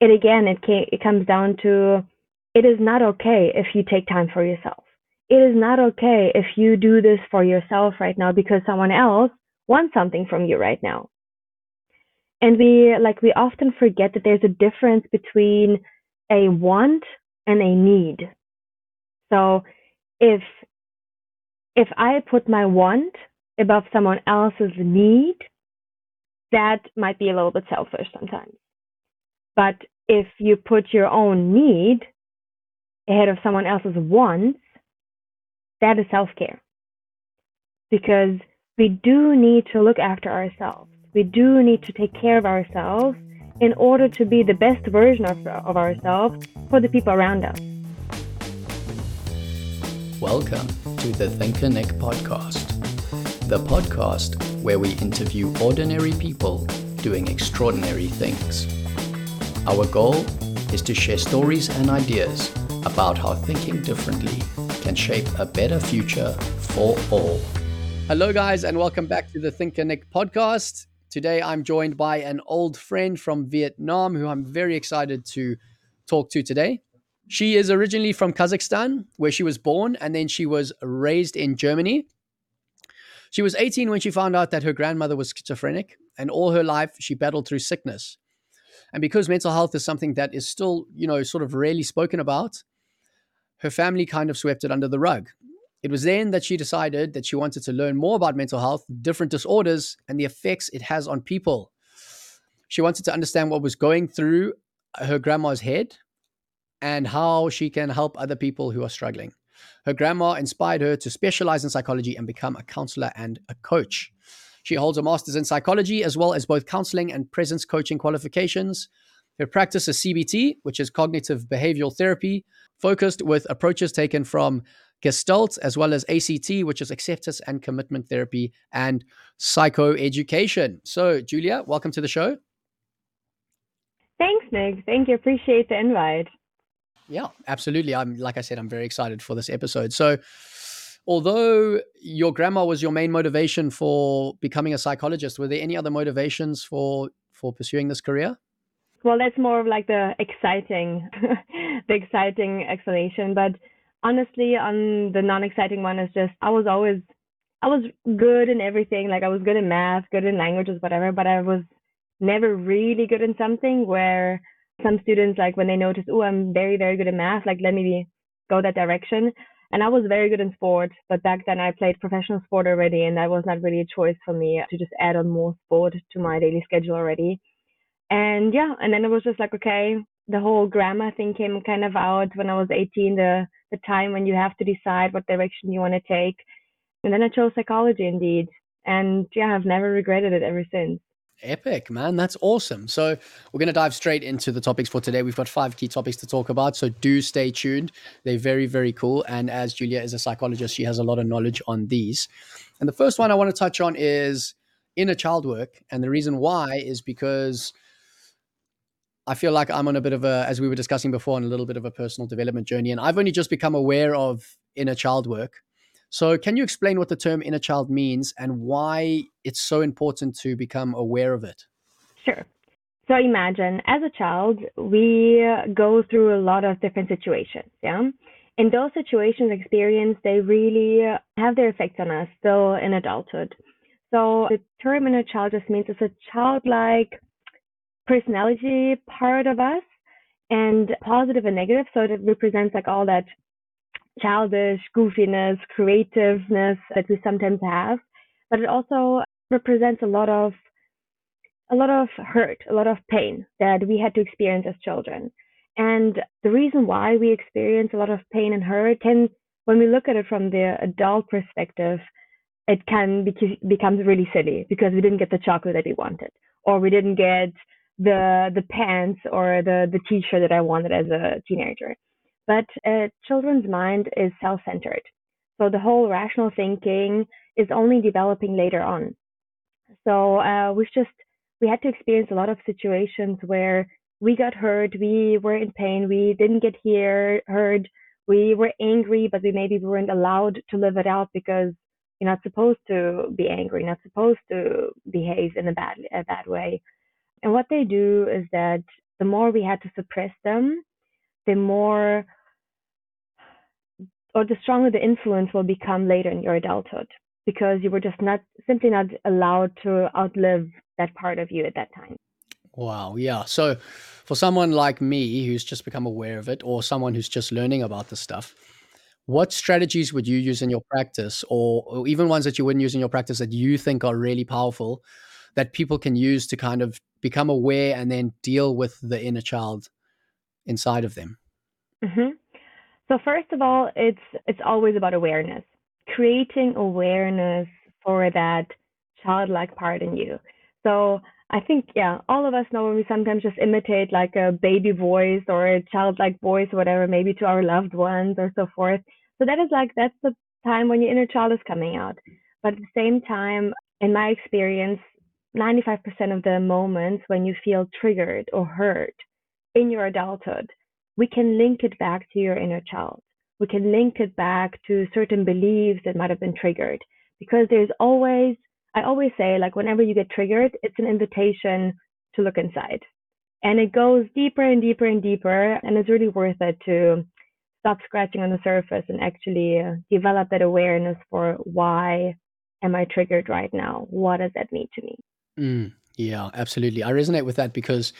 it again, it, can, it comes down to it is not okay if you take time for yourself. It is not okay if you do this for yourself right now because someone else wants something from you right now. And we like we often forget that there's a difference between a want and a need. So if if I put my want above someone else's need, that might be a little bit selfish sometimes. But if you put your own need ahead of someone else's wants, that is self care. Because we do need to look after ourselves. We do need to take care of ourselves in order to be the best version of, of ourselves for the people around us. Welcome to the Thinker Nick podcast, the podcast where we interview ordinary people doing extraordinary things. Our goal is to share stories and ideas about how thinking differently can shape a better future for all. Hello, guys, and welcome back to the Thinker Nick podcast. Today, I'm joined by an old friend from Vietnam who I'm very excited to talk to today. She is originally from Kazakhstan, where she was born, and then she was raised in Germany. She was 18 when she found out that her grandmother was schizophrenic, and all her life she battled through sickness. And because mental health is something that is still, you know, sort of rarely spoken about, her family kind of swept it under the rug. It was then that she decided that she wanted to learn more about mental health, different disorders, and the effects it has on people. She wanted to understand what was going through her grandma's head and how she can help other people who are struggling. Her grandma inspired her to specialize in psychology and become a counselor and a coach. She holds a master's in psychology as well as both counseling and presence coaching qualifications. Her practice is CBT, which is cognitive behavioral therapy, focused with approaches taken from Gestalt as well as ACT, which is acceptance and commitment therapy and psychoeducation. So, Julia, welcome to the show. Thanks, Nick. Thank you. Appreciate the invite. Yeah, absolutely. I'm like I said, I'm very excited for this episode. So, although your grandma was your main motivation for becoming a psychologist, were there any other motivations for for pursuing this career? Well, that's more of like the exciting, the exciting explanation. But honestly, on the non-exciting one is just I was always, I was good in everything. Like I was good in math, good in languages, whatever. But I was never really good in something where some students like when they notice, oh, I'm very, very good in math, like let me go that direction. And I was very good in sport, but back then I played professional sport already, and that was not really a choice for me to just add on more sport to my daily schedule already. And yeah, and then it was just like, okay, the whole grammar thing came kind of out when I was 18, the, the time when you have to decide what direction you want to take. And then I chose psychology indeed. And yeah, I've never regretted it ever since. Epic, man. That's awesome. So, we're going to dive straight into the topics for today. We've got five key topics to talk about. So, do stay tuned. They're very, very cool. And as Julia is a psychologist, she has a lot of knowledge on these. And the first one I want to touch on is inner child work. And the reason why is because I feel like I'm on a bit of a, as we were discussing before, on a little bit of a personal development journey. And I've only just become aware of inner child work. So, can you explain what the term inner child means and why it's so important to become aware of it? Sure. So, imagine as a child, we go through a lot of different situations. Yeah. In those situations, experience, they really have their effects on us still in adulthood. So, the term inner child just means it's a childlike personality part of us and positive and negative. So, it represents like all that childish goofiness, creativeness that we sometimes have, but it also represents a lot of a lot of hurt, a lot of pain that we had to experience as children. And the reason why we experience a lot of pain and hurt can, when we look at it from the adult perspective, it can be- becomes really silly because we didn't get the chocolate that we wanted, or we didn't get the the pants or the the t-shirt that I wanted as a teenager. But a children's mind is self-centered. So the whole rational thinking is only developing later on. So uh, we've just we had to experience a lot of situations where we got hurt, we were in pain, we didn't get here heard, we were angry, but we maybe weren't allowed to live it out because you're not supposed to be angry, not supposed to behave in a bad a bad way. And what they do is that the more we had to suppress them, the more or the stronger the influence will become later in your adulthood because you were just not simply not allowed to outlive that part of you at that time. Wow. Yeah. So for someone like me who's just become aware of it or someone who's just learning about this stuff, what strategies would you use in your practice or, or, even ones that you wouldn't use in your practice that you think are really powerful that people can use to kind of become aware and then deal with the inner child inside of them? Mm-hmm. So first of all, it's it's always about awareness, creating awareness for that childlike part in you. So I think yeah, all of us know when we sometimes just imitate like a baby voice or a childlike voice or whatever, maybe to our loved ones or so forth. So that is like that's the time when your inner child is coming out. But at the same time, in my experience, 95% of the moments when you feel triggered or hurt in your adulthood, we can link it back to your inner child. We can link it back to certain beliefs that might have been triggered because there's always, I always say, like, whenever you get triggered, it's an invitation to look inside. And it goes deeper and deeper and deeper. And it's really worth it to stop scratching on the surface and actually uh, develop that awareness for why am I triggered right now? What does that mean to me? Mm, yeah, absolutely. I resonate with that because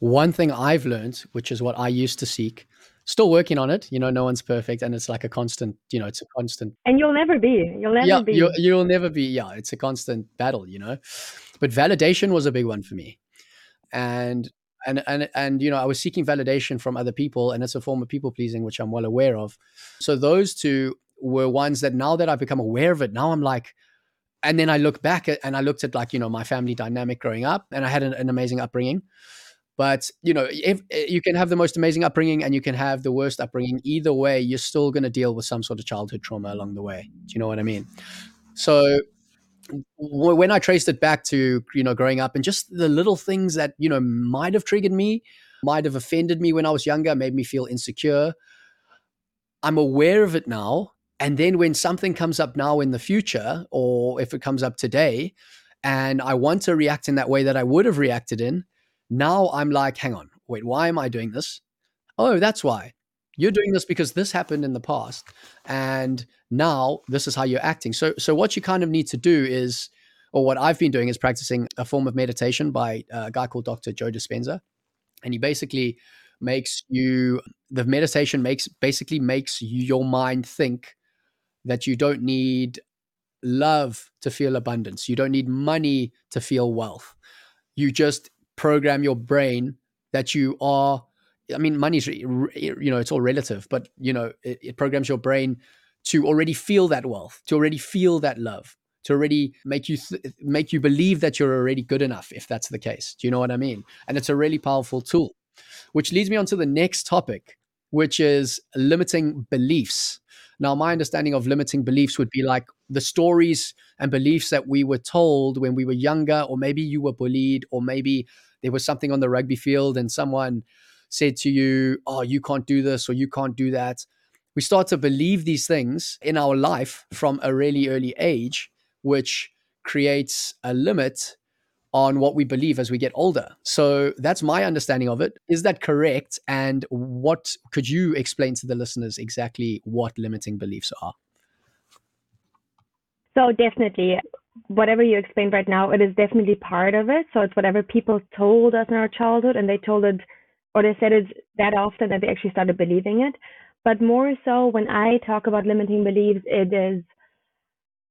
one thing I've learned, which is what I used to seek, still working on it. You know, no one's perfect, and it's like a constant. You know, it's a constant. And you'll never be. You'll never yeah, be. You'll, you'll never be. Yeah, it's a constant battle. You know, but validation was a big one for me, and and and and you know, I was seeking validation from other people, and it's a form of people pleasing, which I'm well aware of. So those two were ones that now that I've become aware of it, now I'm like. And then I look back at, and I looked at like you know my family dynamic growing up, and I had an, an amazing upbringing but you know, if eh, you can have the most amazing upbringing and you can have the worst upbringing, either way, you're still going to deal with some sort of childhood trauma along the way. Do you know what I mean? So when I traced it back to you know growing up and just the little things that you know might have triggered me, might have offended me when I was younger, made me feel insecure. I'm aware of it now, and then when something comes up now in the future, or if it comes up today, and I want to react in that way that I would have reacted in, now I'm like, hang on, wait, why am I doing this? Oh, that's why. You're doing this because this happened in the past. And now this is how you're acting. So so what you kind of need to do is or what I've been doing is practicing a form of meditation by a guy called Dr. Joe Dispenza. And he basically makes you the meditation makes basically makes your mind think that you don't need love to feel abundance. You don't need money to feel wealth. You just program your brain that you are i mean money's you know it's all relative but you know it, it, programs your brain to already feel that wealth to already feel that love to already make you th- make you believe that you're already good enough if that's the case. Do you know what i mean? And it's a really powerful tool. Which leads me on to the next topic which is limiting beliefs. Now my understanding of limiting beliefs would be like the stories and beliefs that we were told when we were younger or maybe you were bullied or maybe there was something on the rugby field and someone said to you, Oh, you can't do this or you can't do that. We start to believe these things in our life from a really early age, which creates a limit on what we believe as we get older. So that's my understanding of it. Is that correct? And what could you explain to the listeners exactly what limiting beliefs are? So definitely whatever you explained right now, it is definitely part of it. So it's whatever people told us in our childhood and they told it or they said it that often that they actually started believing it. But more so when I talk about limiting beliefs, it is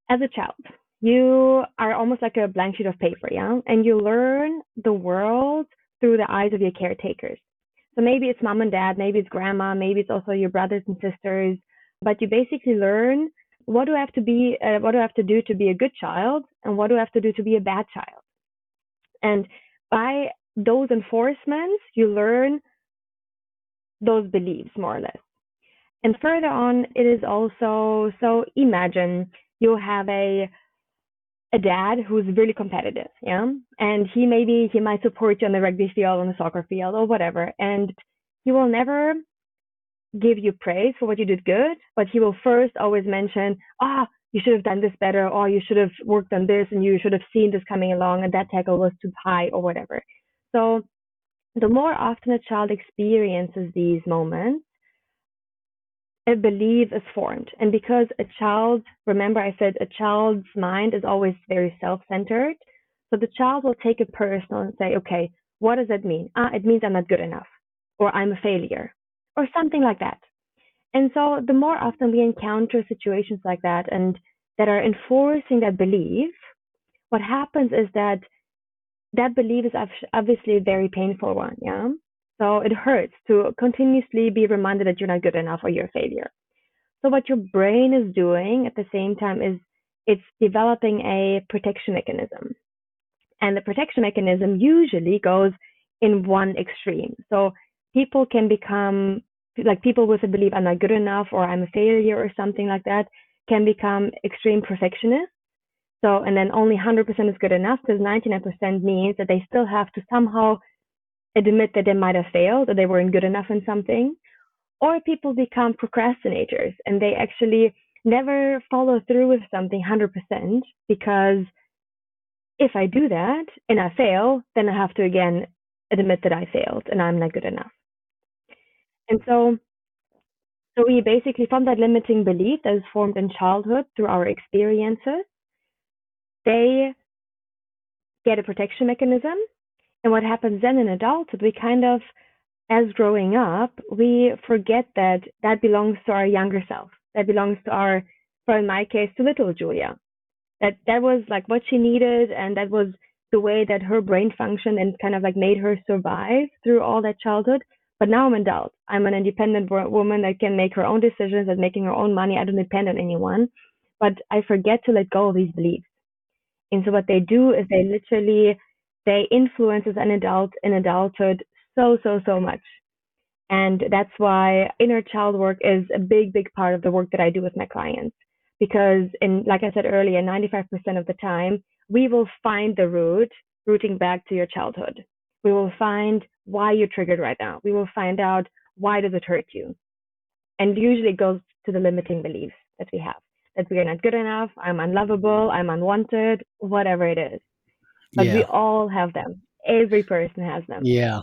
as a child. You are almost like a blank sheet of paper, yeah? And you learn the world through the eyes of your caretakers. So maybe it's mom and dad, maybe it's grandma, maybe it's also your brothers and sisters, but you basically learn what do I have to be, uh, what do I have to do to be a good child, and what do I have to do to be a bad child? And by those enforcements, you learn those beliefs more or less. And further on, it is also so imagine you have a a dad who's really competitive, yeah, and he maybe he might support you on the rugby field, on the soccer field, or whatever, and he will never give you praise for what you did good, but he will first always mention, ah, oh, you should have done this better, or you should have worked on this, and you should have seen this coming along, and that tackle was too high, or whatever. So the more often a child experiences these moments, a belief is formed. And because a child, remember I said a child's mind is always very self centered. So the child will take it personal and say, okay, what does that mean? Ah, it means I'm not good enough, or I'm a failure, or something like that. And so the more often we encounter situations like that and that are enforcing that belief, what happens is that that belief is obviously a very painful one. Yeah. So it hurts to continuously be reminded that you're not good enough or you're a failure. So what your brain is doing at the same time is it's developing a protection mechanism. And the protection mechanism usually goes in one extreme. So people can become like people with a belief I'm not good enough or I'm a failure or something like that can become extreme perfectionists. So, and then only 100% is good enough because 99% means that they still have to somehow admit that they might have failed or they weren't good enough in something. Or people become procrastinators and they actually never follow through with something 100% because if I do that and I fail, then I have to again admit that I failed and I'm not good enough. And so, so we basically, from that limiting belief that is formed in childhood through our experiences, they get a protection mechanism. And what happens then in adulthood, we kind of, as growing up, we forget that that belongs to our younger self. That belongs to our, for in my case, to little Julia. That that was like what she needed, and that was the way that her brain functioned and kind of like made her survive through all that childhood. But now I'm an adult. I'm an independent woman that can make her own decisions, and making her own money. I don't depend on anyone. But I forget to let go of these beliefs. And so what they do is they literally they influence as an adult in adulthood so so so much. And that's why inner child work is a big big part of the work that I do with my clients because in like I said earlier 95% of the time we will find the root rooting back to your childhood. We will find why you're triggered right now. We will find out why does it hurt you. And usually it goes to the limiting beliefs that we have that we are not good enough, I'm unlovable, I'm unwanted, whatever it is. But yeah. we all have them. Every person has them. Yeah.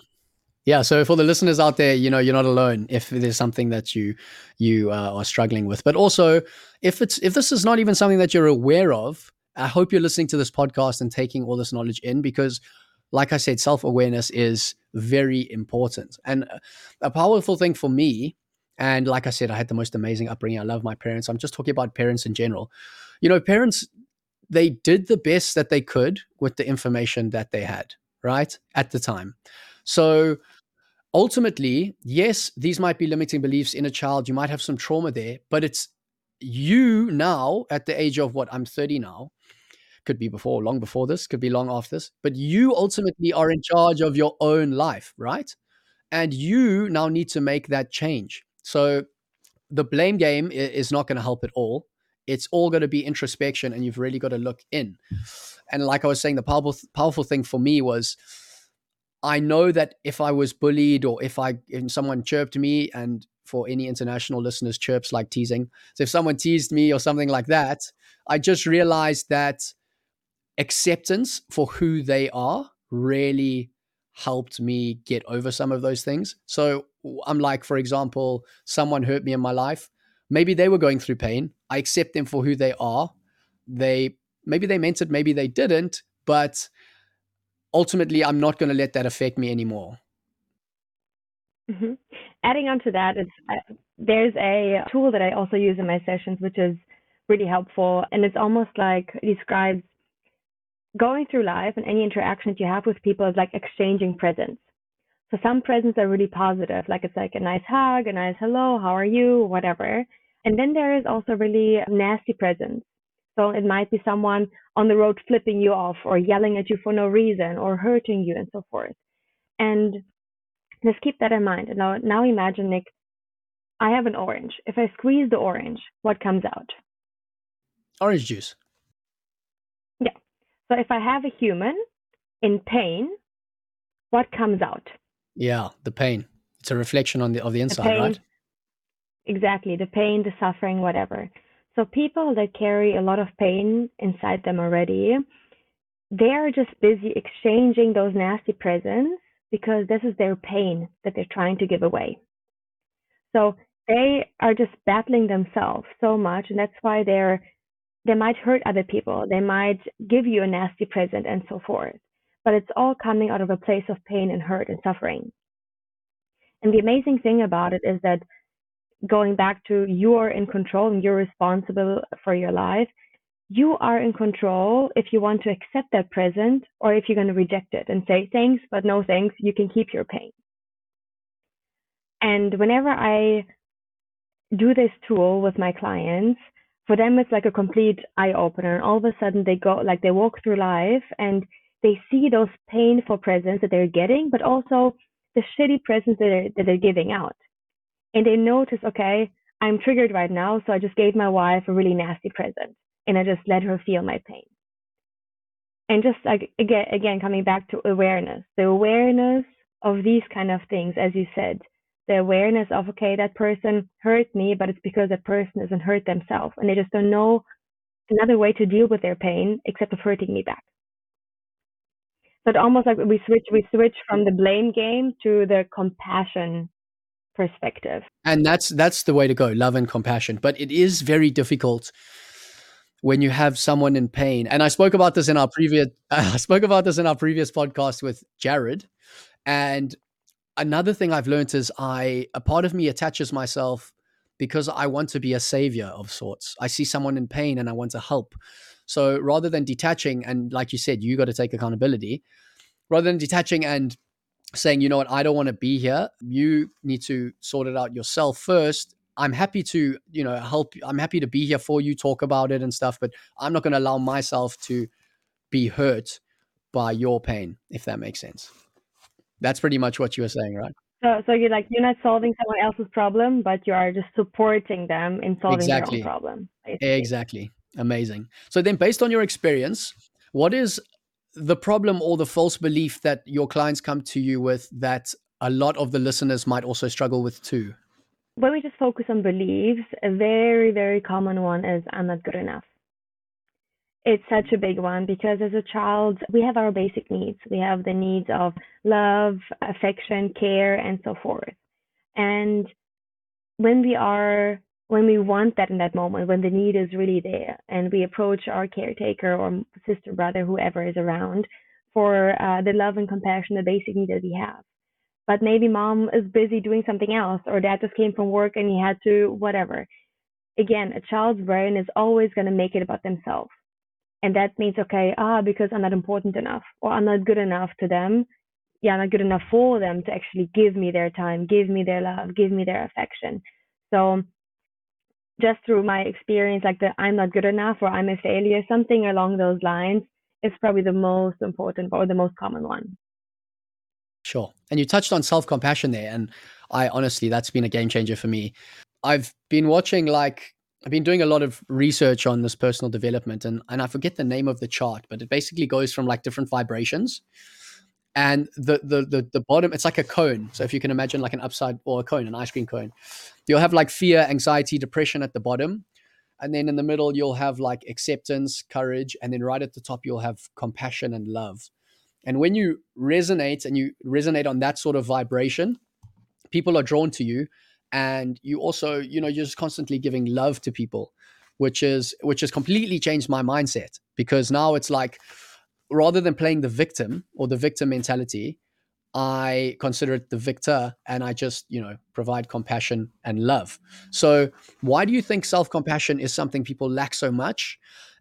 Yeah, so for the listeners out there, you know, you're not alone if there's something that you you uh, are struggling with. But also, if it's if this is not even something that you're aware of, I hope you're listening to this podcast and taking all this knowledge in because like I said, self awareness is very important. And a powerful thing for me, and like I said, I had the most amazing upbringing. I love my parents. I'm just talking about parents in general. You know, parents, they did the best that they could with the information that they had, right? At the time. So ultimately, yes, these might be limiting beliefs in a child. You might have some trauma there, but it's you now at the age of what I'm 30 now could be before, long before this, could be long after this, but you ultimately are in charge of your own life, right? And you now need to make that change. So the blame game is not going to help at all. It's all going to be introspection, and you've really got to look in. And like I was saying, the powerful powerful thing for me was I know that if I was bullied or if I if someone chirped me, and for any international listeners, chirps like teasing. So if someone teased me or something like that, I just realized that acceptance for who they are really helped me get over some of those things. So I'm like, for example, someone hurt me in my life. Maybe they were going through pain. I accept them for who they are. They maybe they meant it, maybe they didn't, but ultimately I'm not going to let that affect me anymore. Mm-hmm. Adding on to that, it's, uh, there's a tool that I also use in my sessions, which is really helpful, and it's almost like it describes going through life and any interactions you have with people is like exchanging presents. So some presents are really positive, like it's like a nice hug, a nice hello, how are you, whatever. And then there is also really nasty presents. So it might be someone on the road flipping you off or yelling at you for no reason or hurting you and so forth. And just keep that in mind. Now, now imagine, Nick, I have an orange. If I squeeze the orange, what comes out? Orange juice. So if I have a human in pain, what comes out? Yeah, the pain. It's a reflection on the of the inside, the right? Exactly, the pain, the suffering, whatever. So people that carry a lot of pain inside them already, they are just busy exchanging those nasty presents because this is their pain that they're trying to give away. So they are just battling themselves so much, and that's why they're they might hurt other people, they might give you a nasty present, and so forth. But it's all coming out of a place of pain and hurt and suffering. And the amazing thing about it is that going back to you are in control and you're responsible for your life, you are in control if you want to accept that present or if you're going to reject it and say thanks, but no thanks, you can keep your pain. And whenever I do this tool with my clients, for them it's like a complete eye opener. And all of a sudden they go like they walk through life and they see those painful presents that they're getting, but also the shitty presents that they're, that they're giving out. And they notice, okay, I'm triggered right now, so I just gave my wife a really nasty present and I just let her feel my pain. And just like again, again coming back to awareness, the awareness of these kind of things, as you said, the awareness of okay, that person hurt me, but it's because that person isn't hurt themselves, and they just don't know another way to deal with their pain except of hurting me back. So it almost like we switch we switch from the blame game to the compassion perspective. And that's that's the way to go, love and compassion. But it is very difficult when you have someone in pain. And I spoke about this in our previous I spoke about this in our previous podcast with Jared. And another thing I've learned is I a part of me attaches myself because I want to be a savior of sorts. I see someone in pain and I want to help. So rather than detaching and like you said, you got to take accountability, rather than detaching and saying, you know what, I don't want to be here. You need to sort it out yourself first. I'm happy to, you know, help. I'm happy to be here for you, talk about it and stuff, but I'm not going to allow myself to be hurt by your pain, if that makes sense. That's pretty much what you were saying, right? So, so you're like you're not solving someone else's problem, but you are just supporting them in solving exactly. their own problem. Basically. Exactly. Amazing. So then, based on your experience, what is the problem or the false belief that your clients come to you with that a lot of the listeners might also struggle with too? When we just focus on beliefs, a very, very common one is I'm not good enough. It's such a big one because as a child, we have our basic needs. We have the needs of love, affection, care, and so forth. And when we are when we want that in that moment, when the need is really there, and we approach our caretaker or sister, brother, whoever is around for uh, the love and compassion, the basic need that we have. But maybe mom is busy doing something else, or dad just came from work and he had to, whatever. Again, a child's brain is always going to make it about themselves. And that means, okay, ah, because I'm not important enough, or I'm not good enough to them. Yeah, I'm not good enough for them to actually give me their time, give me their love, give me their affection. So just through my experience, like the I'm not good enough or I'm a failure, something along those lines is probably the most important or the most common one. Sure. And you touched on self compassion there. And I honestly, that's been a game changer for me. I've been watching, like, I've been doing a lot of research on this personal development, and, and I forget the name of the chart, but it basically goes from like different vibrations and the, the the the bottom it's like a cone. So if you can imagine like an upside or a cone an ice cream cone you'll have like fear anxiety depression at the bottom. And then in the middle you'll have like acceptance courage. And then right at the top you'll have compassion and love. And when you resonate and you resonate on that sort of vibration people are drawn to you. And you also you know you're just constantly giving love to people which is which has completely changed my mindset. Because now it's like rather than playing the victim or the victim mentality, I consider it the victor and I just, you know, provide compassion and love. So, why do you think self compassion is something people lack so much?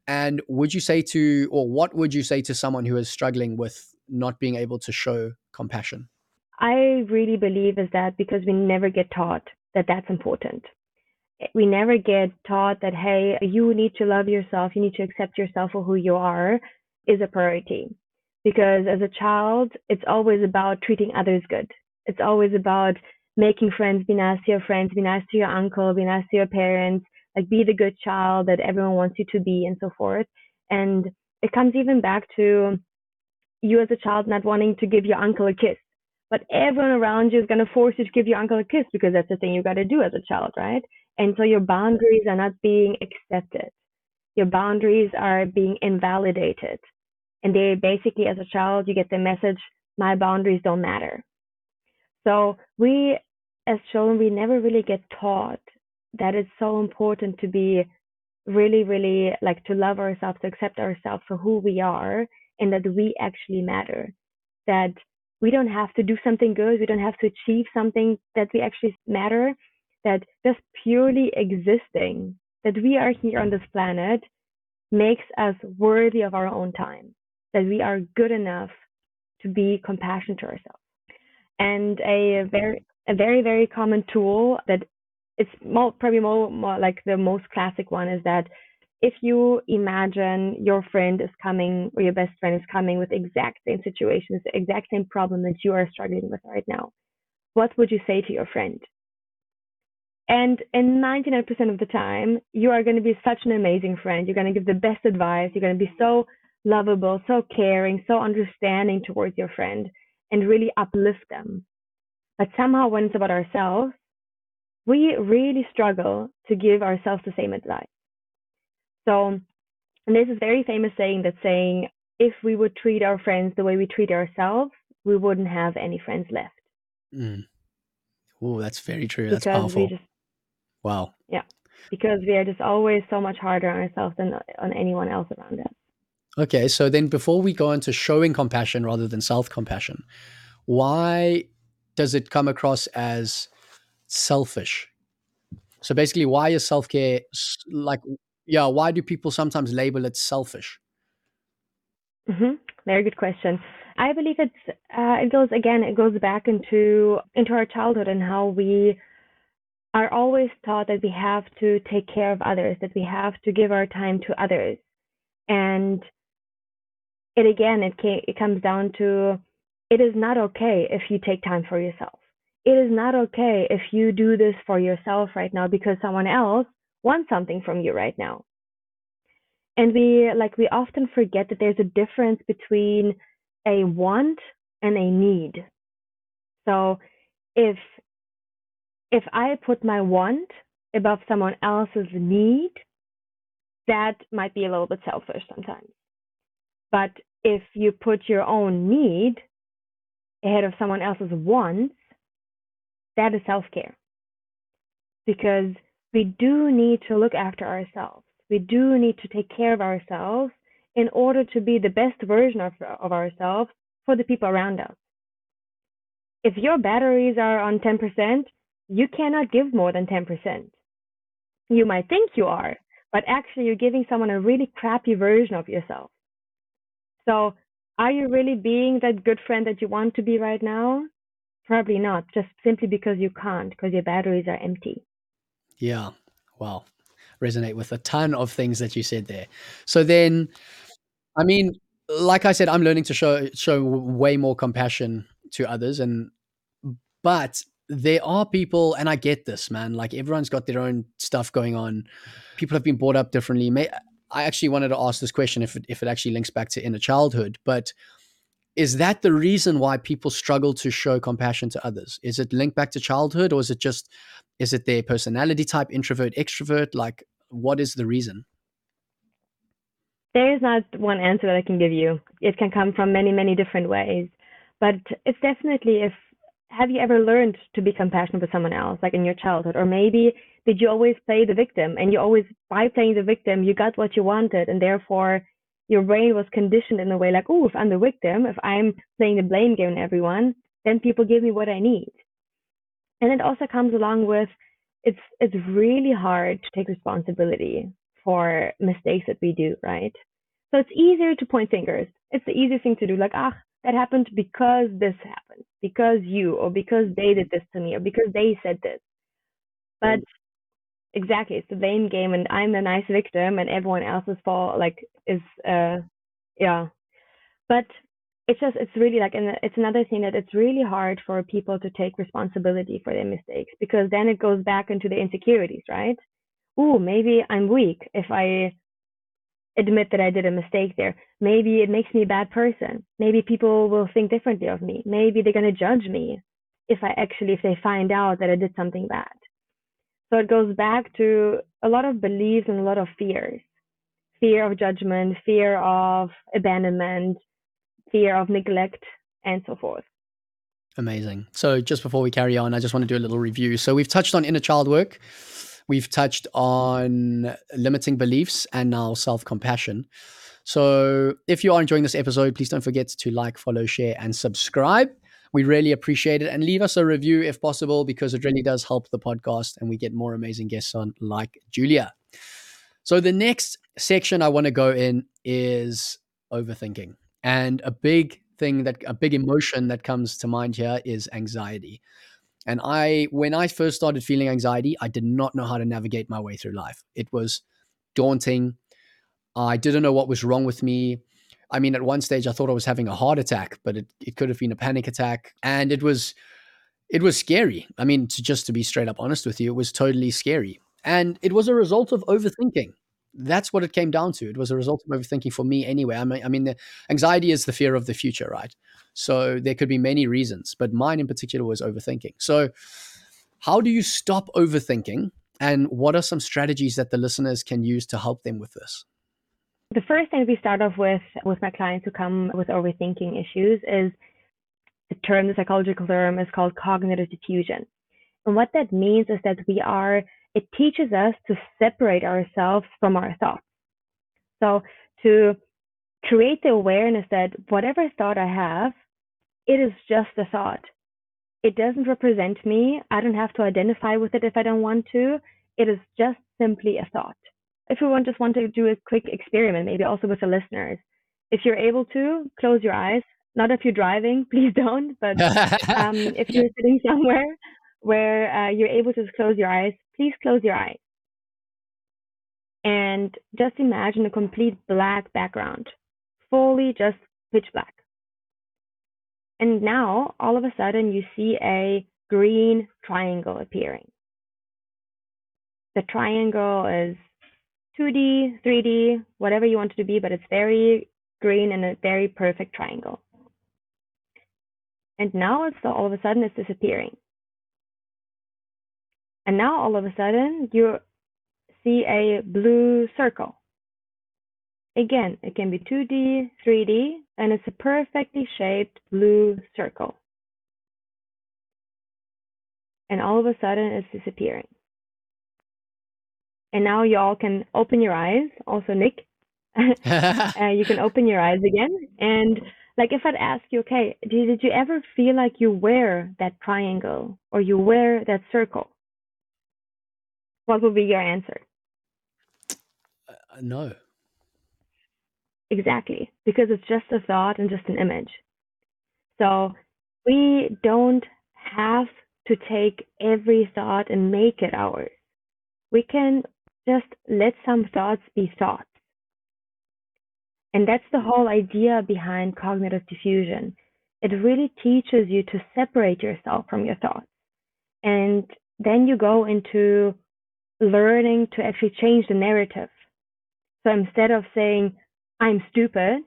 And would you say to, or what would you say to someone who is struggling with not being able to show compassion? I really believe is that because we never get taught that that's important. We never get taught that, hey, you need to love yourself, you need to accept yourself for who you are is a priority because as a child, it's always about treating others good. It's always about making friends, be nice to your friends, be nice to your uncle, be nice to your parents, like be the good child that everyone wants you to be, and so forth. And it comes even back to you as a child not wanting to give your uncle a kiss, but everyone around you is going to force you to give your uncle a kiss because that's the thing you got to do as a child, right? And so your boundaries are not being accepted. Your boundaries are being invalidated and they basically as a child you get the message my boundaries don't matter. So we, as children, we never really get taught that it's so important to be really, really like to love ourselves, to accept ourselves for who we are, and that we actually matter. That we don't have to do something good, we don't have to achieve something that we actually matter, that just purely existing, that we are here on this planet makes us worthy of our own time, that we are good enough to be compassionate to ourselves. And a very, a very, very common tool that it's more, probably more, more like the most classic one is that if you imagine your friend is coming or your best friend is coming with exact same situations, the exact same problem that you are struggling with right now, what would you say to your friend? And in 99% of the time, you are going to be such an amazing friend. You're going to give the best advice. You're going to be so lovable, so caring, so understanding towards your friend and really uplift them. But somehow, when it's about ourselves, we really struggle to give ourselves the same advice. So, and there's this very famous saying that's saying, if we would treat our friends the way we treat ourselves, we wouldn't have any friends left. Mm. Oh, that's very true. That's because powerful. Just, wow. Yeah, because we are just always so much harder on ourselves than on anyone else around us. Okay, so then before we go into showing compassion rather than self compassion, why does it come across as selfish? So basically, why is self care like, yeah, why do people sometimes label it selfish? Mm-hmm. Very good question. I believe it's uh, it goes again. It goes back into into our childhood and how we are always taught that we have to take care of others, that we have to give our time to others, and it again it it comes down to it is not okay if you take time for yourself. It is not okay if you do this for yourself right now because someone else wants something from you right now. And we like we often forget that there's a difference between a want and a need. So if if I put my want above someone else's need, that might be a little bit selfish sometimes. But if you put your own need ahead of someone else's wants, that is self care. Because we do need to look after ourselves. We do need to take care of ourselves in order to be the best version of, of ourselves for the people around us. If your batteries are on 10%, you cannot give more than 10%. You might think you are, but actually you're giving someone a really crappy version of yourself. So, are you really being that good friend that you want to be right now? Probably not, just simply because you can't, because your batteries are empty. Yeah. Wow. Resonate with a ton of things that you said there. So then, I mean, like I said, I'm learning to show show way more compassion to others, and but there are people, and I get this, man. Like everyone's got their own stuff going on. People have been brought up differently. I actually wanted to ask this question if it, if it actually links back to inner childhood, but is that the reason why people struggle to show compassion to others? Is it linked back to childhood or is it just is it their personality type introvert extrovert like what is the reason? There is not one answer that I can give you. It can come from many many different ways. But it's definitely if have you ever learned to be compassionate with someone else like in your childhood? Or maybe did you always play the victim and you always by playing the victim you got what you wanted and therefore your brain was conditioned in a way like oh if i'm the victim if i'm playing the blame game on everyone then people give me what i need. And it also comes along with it's it's really hard to take responsibility for mistakes that we do right? So it's easier to point fingers. It's the easiest thing to do like ah that happened because this happened because you or because they did this to me or because they said this. But exactly it's the blame game and i'm the nice victim and everyone else's fault like is uh yeah. But it's just it's really like and it's another thing that it's really hard for people to take responsibility for their mistakes because then it goes back into the insecurities right? Oh maybe i'm weak if i admit that i did a mistake there maybe it makes me a bad person maybe people will think differently of me maybe they're going to judge me if i actually if they find out that i did something bad so it goes back to a lot of beliefs and a lot of fears fear of judgment, fear of abandonment, fear of neglect, and so forth. Amazing. So, just before we carry on, I just want to do a little review. So, we've touched on inner child work, we've touched on limiting beliefs, and now self compassion. So, if you are enjoying this episode, please don't forget to like, follow, share, and subscribe. We really appreciate it. And leave us a review if possible, because it really does help the podcast and we get more amazing guests on, like Julia. So, the next section I want to go in is overthinking. And a big thing that a big emotion that comes to mind here is anxiety. And I, when I first started feeling anxiety, I did not know how to navigate my way through life. It was daunting. I didn't know what was wrong with me. I mean, at one stage, I thought I was having a heart attack, but it, it could have been a panic attack. And it was, it was scary. I mean, to, just to be straight up honest with you, it was totally scary. And it was a result of overthinking that's what it came down to. It was a result of overthinking for me anyway. I mean, I mean, the anxiety is the fear of the future, right? So there could be many reasons, but mine in particular was overthinking. So, how do you stop overthinking, and what are some strategies that the listeners can use to help them with this? The first thing we start off with with my clients who come with overthinking issues is the term, the psychological term is called cognitive defusion. And what that means is that we are it teaches us to separate ourselves from our thoughts. So to create the awareness that whatever thought I have, it is just a thought. It doesn't represent me. I don't have to identify with it if I don't want to. It is just simply a thought. If we want, just want to do a quick experiment, maybe also with the listeners, if you're able to, close your eyes. Not if you're driving, please don't. But um, if you're sitting somewhere where uh, you're able to close your eyes, please close your eyes. And just imagine a complete black background, fully just pitch black. And now, all of a sudden, you see a green triangle appearing. The triangle is 2D, 3D, whatever you want it to be, but it's very green and a very perfect triangle. And now it's all of a sudden it's disappearing. And now all of a sudden you see a blue circle. Again, it can be 2D, 3D, and it's a perfectly shaped blue circle. And all of a sudden it's disappearing. And now you all can open your eyes, also Nick. uh, you can open your eyes again. And like if I'd ask you, okay, did, did you ever feel like you wear that triangle or you wear that circle? What would be your answer? Uh, no. Exactly, because it's just a thought and just an image. So we don't have to take every thought and make it ours. We can just let some thoughts be thoughts. And that's the whole idea behind cognitive defusion. It really teaches you to separate yourself from your thoughts. And then you go into learning to actually change the narrative. So instead of saying, I'm stupid,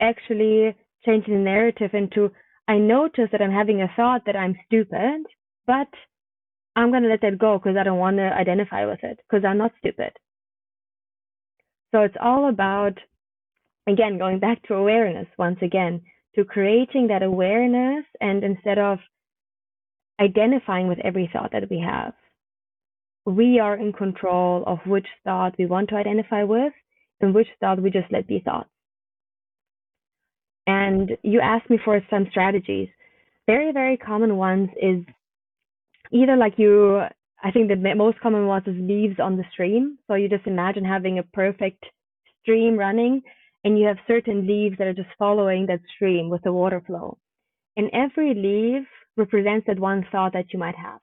actually changing the narrative into, I notice that I'm having a thought that I'm stupid, but I'm going to let that go because I don't want to identify with it because I'm not stupid. So it's all about, again, going back to awareness once again, to creating that awareness and instead of identifying with every thought that we have, we are in control of which thought we want to identify with and which thought we just let be thoughts. And you asked me for some strategies. Very, very common ones is either like you, I think the most common ones is leaves on the stream. So you just imagine having a perfect stream running and you have certain leaves that are just following that stream with the water flow. And every leaf represents that one thought that you might have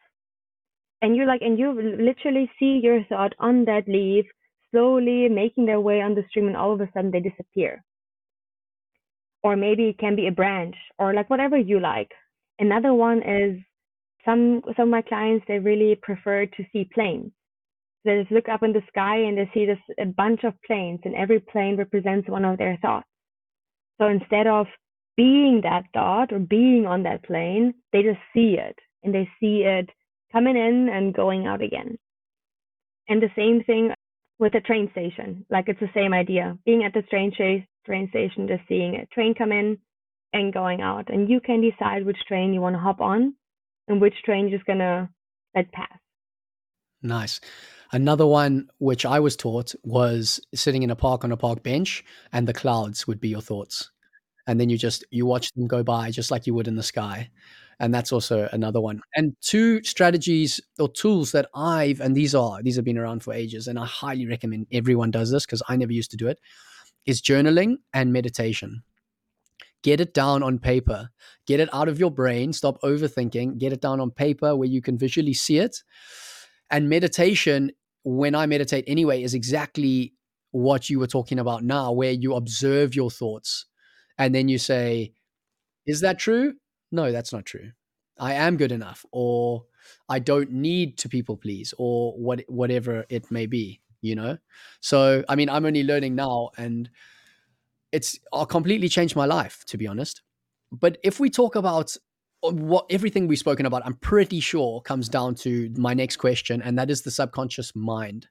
and you like and you literally see your thought on that leaf slowly making their way on the stream and all of a sudden they disappear. Or maybe it can be a branch or like whatever you like. Another one is some some of my clients they really prefer to see planes. They just look up in the sky and they see this a bunch of planes and every plane represents one of their thoughts. So instead of being that thought or being on that plane they just see it and they see it coming in and going out again. And the same thing with the train station. Like it's the same idea. Being at the train train station, just seeing a train come in and going out. And you can decide which train you want to hop on and which train you're just going to let pass. Nice. Another one which I was taught was sitting in a park on a park bench and the clouds would be your thoughts. And then you just you watch them go by just like you would in the sky. And that's also another one. And two strategies or tools that I've and these are these have been around for ages and I highly recommend everyone does this because I never used to do it is journaling and meditation. Get it down on paper. Get it out of your brain. Stop overthinking. Get it down on paper where you can visually see it. And meditation, when I meditate anyway, is exactly what you were talking about now, where you observe your thoughts and then you say, Is that true? No, that's not true. I am good enough, or I don't need to people please, or what whatever it may be you know? So i mean i'm only learning now and it's uh, completely changed my life to be honest. But if we talk about uh, what everything we've spoken about i'm pretty sure comes down to my next question and that is the subconscious mind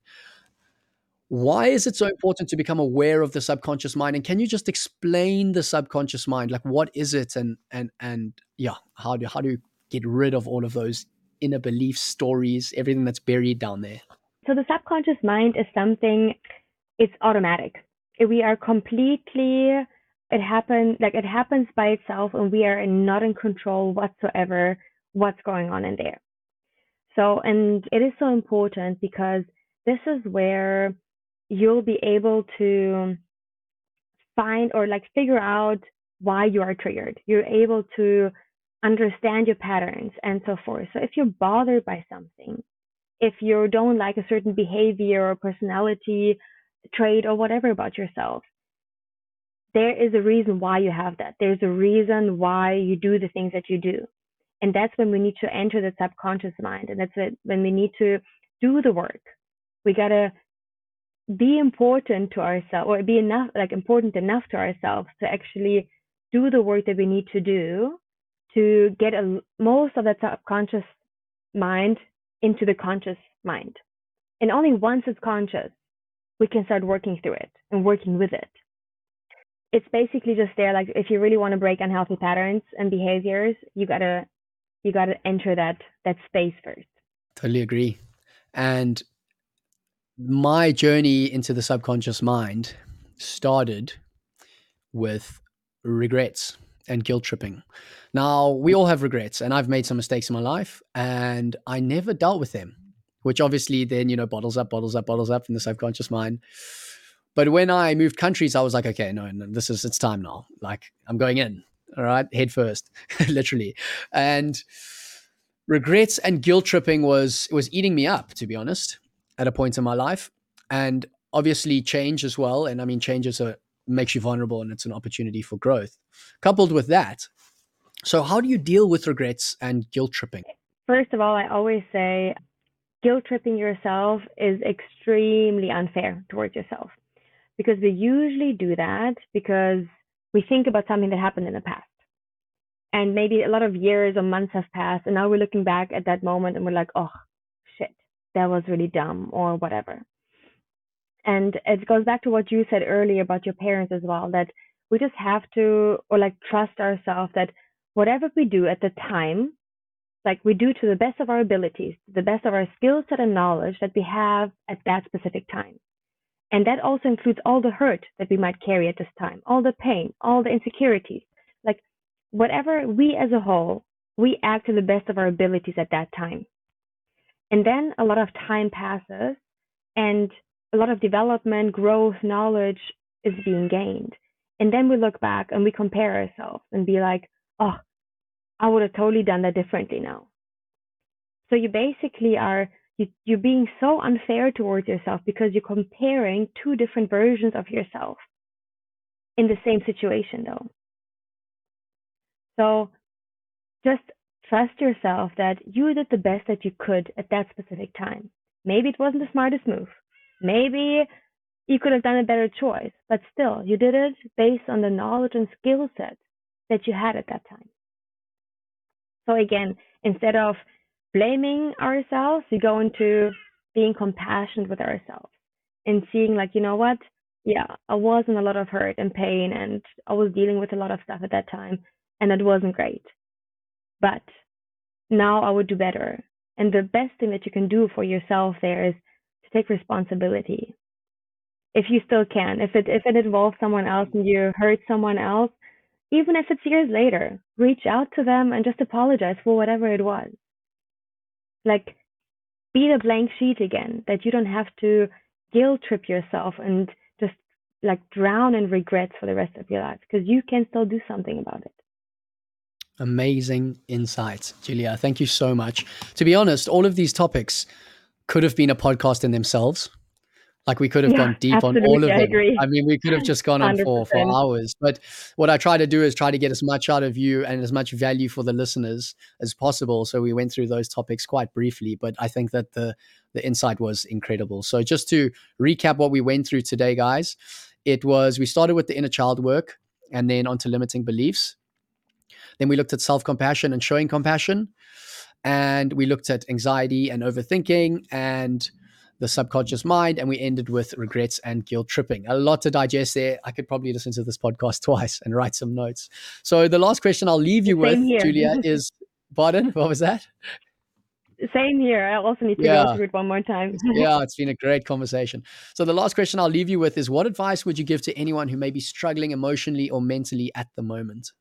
why is it so important to become aware of the subconscious mind and can you just explain the subconscious mind like what is it and and and yeah how do how do you get rid of all of those inner beliefs stories everything that's buried down there so the subconscious mind is something, it's automatic. We are completely, it happens, like it happens by itself and we are not in control whatsoever what's going on in there. So, and it is so important because this is where you'll be able to find or like figure out why you are triggered. You're able to understand your patterns and so forth. So if you're bothered by something, if you don't like a certain behavior or personality trait or whatever about yourself, there is a reason why you have that. There's a reason why you do the things that you do. And that's when we need to enter the subconscious mind. And that's when we need to do the work. We got to be important to ourselves or be enough, like important enough to ourselves to actually do the work that we need to do to get a, most of that subconscious mind into the conscious mind. And only once it's conscious, we can start working through it and working with it. It's basically just there, like if you really want to break unhealthy patterns and behaviors, you gotta you gotta enter that that space first. Totally agree. And my journey into the subconscious mind started with regrets and guilt tripping. Now, we all have regrets, and I've made some mistakes in my life, and I never dealt with them, which obviously then, you know, bottles up, bottles up, bottles up in the subconscious mind. But when I moved countries, I was like, okay, no, no, this is, it's time now. Like, I'm going in, all right, head first, literally. And regrets and guilt tripping was, was eating me up, to be honest, at a point in my life. And obviously change as well. And I mean, change is a, makes you vulnerable and it's an opportunity for growth. Coupled with that, so how do you deal with regrets and guilt tripping? First of all, I always say guilt tripping yourself is extremely unfair towards yourself because we usually do that because we think about something that happened in the past. And maybe a lot of years or months have passed, and now we're looking back at that moment and we're like, oh, shit, that was really dumb or whatever. And it goes back to what you said earlier about your parents as well, that we just have to, or like trust ourselves that whatever we do at the time, like we do to the best of our abilities, the best of our skill set and knowledge that we have at that specific time. And that also includes all the hurt that we might carry at this time, all the pain, all the insecurities. Like whatever we as a whole, we act to the best of our abilities at that time. And then a lot of time passes and a lot of development, growth, knowledge is being gained. And then we look back and we compare ourselves and be like, oh, I would have totally done that differently now. So you basically are you, you're being so unfair towards yourself because you're comparing two different versions of yourself in the same situation though. So just trust yourself that you did the best that you could at that specific time. Maybe it wasn't the smartest move. Maybe you could have done a better choice, but still, you did it based on the knowledge and skill set that you had at that time. So again, instead of blaming ourselves, we go into being compassionate with ourselves and seeing like, you know what, yeah, I was in a lot of hurt and pain, and I was dealing with a lot of stuff at that time, and it wasn't great. But now I would do better. And the best thing that you can do for yourself there is to take responsibility. If you still can, if it if it involves someone else and you hurt someone else, even if it's years later, reach out to them and just apologize for whatever it was. Like be the blank sheet again, that you don't have to guilt trip yourself and just like drown in regrets for the rest of your life because you can still do something about it. Amazing insights, Julia. Thank you so much. To be honest, all of these topics could have been a podcast in themselves. Like we could have yeah, gone deep on all of them. I, I, mean, we could have just gone on for, for hours. But what I try to do is try to get as much out of you and as much value for the listeners as possible. So we went through those topics quite briefly, but I think that the the insight was incredible. So just to recap what we went through today, guys, it was we started with the inner child work and then onto limiting beliefs. Then we looked at self compassion and showing compassion. And we looked at anxiety and overthinking and the subconscious mind. And we ended with regrets and guilt tripping. A lot to digest there. I could probably listen to this podcast twice and write some notes. So the last question I'll leave you Same with, here. Julia, is pardon, what was that? Same here. I also need to yeah. go through it one more time. yeah, it's been a great conversation. So the last question I'll leave you with is what advice would you give to anyone who may be struggling emotionally or mentally at the moment?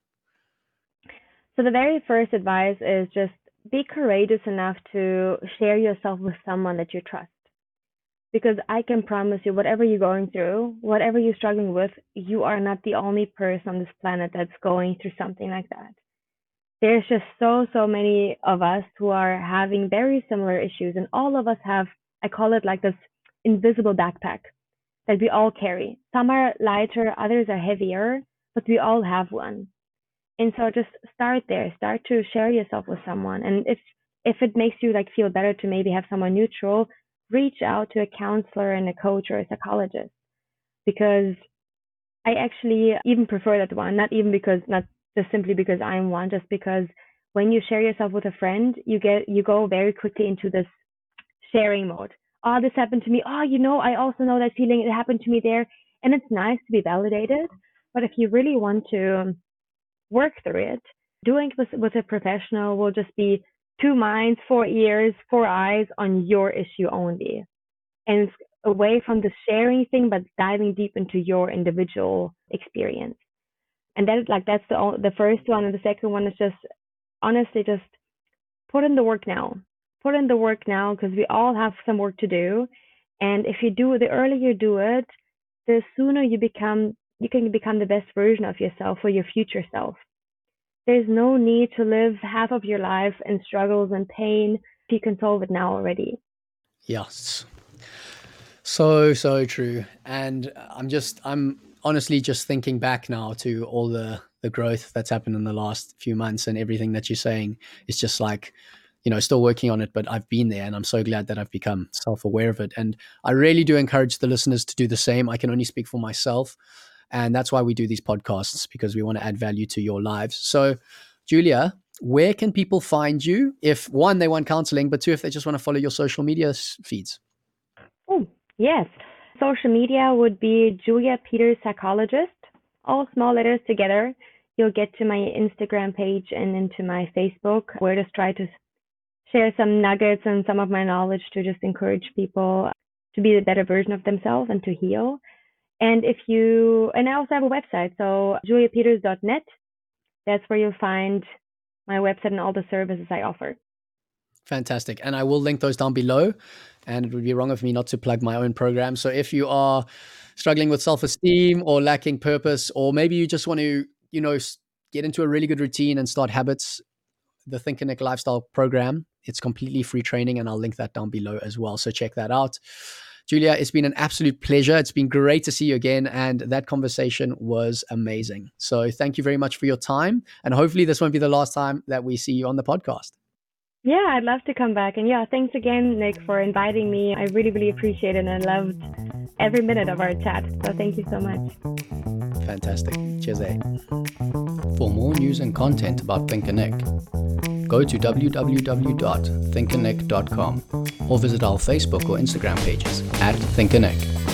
So the very first advice is just be courageous enough to share yourself with someone that you trust. Because I can promise you, whatever you're going through, whatever you're struggling with, you are not the only person on this planet that's going through something like that. There's just so, so many of us who are having very similar issues, and all of us have, I call it like this invisible backpack that we all carry. Some are lighter, others are heavier, but we all have one and so just start there. Start to share yourself with someone. And if if it makes you like feel better to maybe have someone neutral reach out to a counselor and a coach or a psychologist. Because i actually even prefer that one. Not even because not just simply because i'm one just because when you share yourself with a friend you get you go very quickly into this sharing mode. Oh this happened to me. Oh you know i also know that feeling. It happened to me there. And it's nice to be validated. But if you really want to work through it. Doing with, with a professional will just be two minds, four ears, four eyes on your issue only. And it's away from the sharing thing, but diving deep into your individual experience. And that is like that's the the first one, and the second one is just honestly just put in the work now. Put in the work now because we all have some work to do. And if you do it, the earlier you do it, the sooner you become you can become the best version of yourself or your future self. There's no need to live half of your life in struggles and pain if you can solve it now already. Yes. So, so true. And I'm just, I'm honestly just thinking back now to all the, the growth that's happened in the last few months and everything that you're saying. It's just like, you know, still working on it, but I've been there and I'm so glad that I've become self aware of it. And I really do encourage the listeners to do the same. I can only speak for myself. And that's why we do these podcasts because we want to add value to your lives. So, Julia, where can people find you if one, they want counseling, but two, if they just want to follow your social media feeds? Oh, yes. Social media would be Julia Peters Psychologist, all small letters together. You'll get to my Instagram page and into my Facebook, where I just try to share some nuggets and some of my knowledge to just encourage people to be the better version of themselves and to heal. And if you, and I also have a website, so juliapeters.net. That's where you'll find my website and all the services I offer. Fantastic. And I will link those down below. And it would be wrong of me not to plug my own program. So if you are struggling with self esteem or lacking purpose, or maybe you just want to, you know, get into a really good routine and start habits, the Think and Connect Lifestyle program, it's completely free training. And I'll link that down below as well. So check that out. Julia, it's been an absolute pleasure. It's been great to see you again. And that conversation was amazing. So thank you very much for your time. And hopefully, this won't be the last time that we see you on the podcast. Yeah, I'd love to come back. And yeah, thanks again, Nick, for inviting me. I really, really appreciate it. And I loved every minute of our chat. So thank you so much. Fantastic. Cheers, eh? For more news and content about Think Connect, go to www.thinkconnect.com or visit our Facebook or Instagram pages at Think Connect.